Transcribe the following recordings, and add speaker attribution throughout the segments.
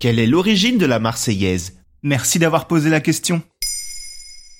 Speaker 1: Quelle est l'origine de la Marseillaise?
Speaker 2: Merci d'avoir posé la question.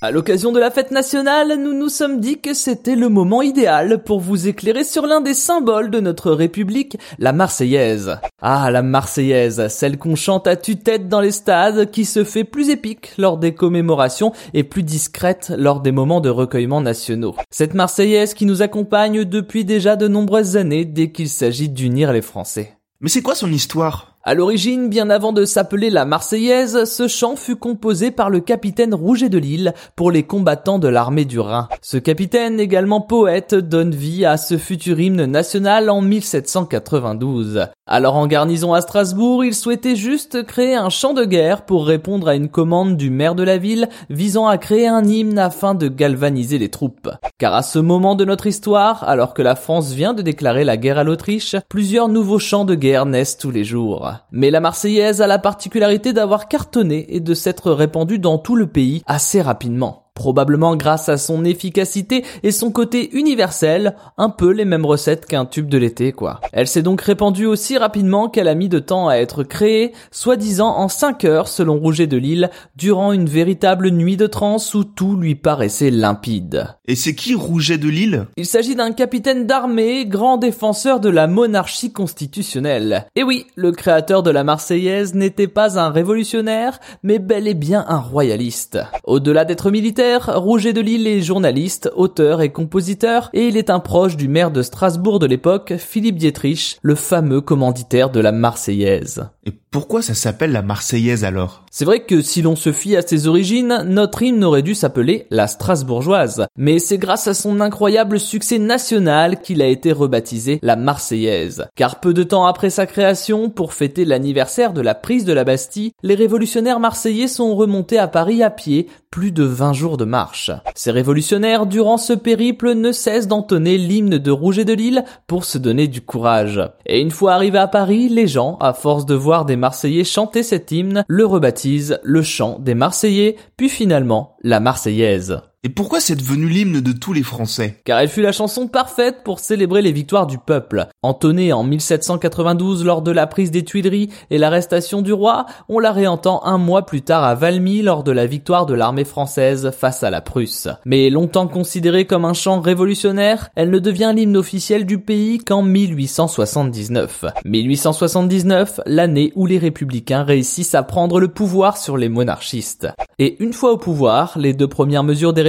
Speaker 3: À l'occasion de la fête nationale, nous nous sommes dit que c'était le moment idéal pour vous éclairer sur l'un des symboles de notre République, la Marseillaise. Ah, la Marseillaise, celle qu'on chante à tue-tête dans les stades, qui se fait plus épique lors des commémorations et plus discrète lors des moments de recueillement nationaux. Cette Marseillaise qui nous accompagne depuis déjà de nombreuses années dès qu'il s'agit d'unir les Français.
Speaker 1: Mais c'est quoi son histoire?
Speaker 3: À l'origine, bien avant de s'appeler la Marseillaise, ce chant fut composé par le capitaine Rouget de Lille pour les combattants de l'armée du Rhin. Ce capitaine, également poète, donne vie à ce futur hymne national en 1792. Alors en garnison à Strasbourg, il souhaitait juste créer un chant de guerre pour répondre à une commande du maire de la ville visant à créer un hymne afin de galvaniser les troupes. Car à ce moment de notre histoire, alors que la France vient de déclarer la guerre à l'Autriche, plusieurs nouveaux chants de guerre naissent tous les jours. Mais la Marseillaise a la particularité d'avoir cartonné et de s'être répandue dans tout le pays assez rapidement probablement grâce à son efficacité et son côté universel, un peu les mêmes recettes qu'un tube de l'été quoi. Elle s'est donc répandue aussi rapidement qu'elle a mis de temps à être créée, soi-disant en 5 heures selon Rouget de Lille, durant une véritable nuit de transe où tout lui paraissait limpide.
Speaker 1: Et c'est qui Rouget de Lille?
Speaker 3: Il s'agit d'un capitaine d'armée, grand défenseur de la monarchie constitutionnelle. Et oui, le créateur de la Marseillaise n'était pas un révolutionnaire, mais bel et bien un royaliste. Au-delà d'être militaire, Rouget de Lille est journaliste, auteur et compositeur, et il est un proche du maire de Strasbourg de l'époque, Philippe Dietrich, le fameux commanditaire de la Marseillaise.
Speaker 1: Et pourquoi ça s'appelle la Marseillaise alors?
Speaker 3: C'est vrai que si l'on se fie à ses origines, notre hymne aurait dû s'appeler la Strasbourgeoise. Mais c'est grâce à son incroyable succès national qu'il a été rebaptisé la Marseillaise. Car peu de temps après sa création, pour fêter l'anniversaire de la prise de la Bastille, les révolutionnaires marseillais sont remontés à Paris à pied, plus de 20 jours de marche. Ces révolutionnaires, durant ce périple, ne cessent d'entonner l'hymne de Rouget de Lille pour se donner du courage. Et une fois arrivés à Paris, les gens, à force de voir des Marseillais chanter cet hymne, le rebaptisent le chant des Marseillais, puis finalement la Marseillaise.
Speaker 1: Et pourquoi c'est devenu l'hymne de tous les Français?
Speaker 3: Car elle fut la chanson parfaite pour célébrer les victoires du peuple. Entonnée en 1792 lors de la prise des Tuileries et l'arrestation du roi, on la réentend un mois plus tard à Valmy lors de la victoire de l'armée française face à la Prusse. Mais longtemps considérée comme un chant révolutionnaire, elle ne devient l'hymne officiel du pays qu'en 1879. 1879, l'année où les républicains réussissent à prendre le pouvoir sur les monarchistes. Et une fois au pouvoir, les deux premières mesures des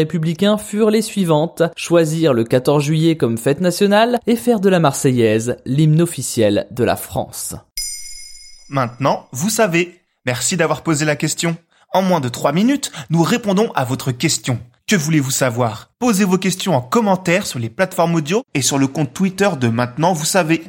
Speaker 3: furent les suivantes. Choisir le 14 juillet comme fête nationale et faire de la Marseillaise l'hymne officiel de la France.
Speaker 2: Maintenant, vous savez. Merci d'avoir posé la question. En moins de 3 minutes, nous répondons à votre question. Que voulez-vous savoir? Posez vos questions en commentaire sur les plateformes audio et sur le compte Twitter de Maintenant, vous savez.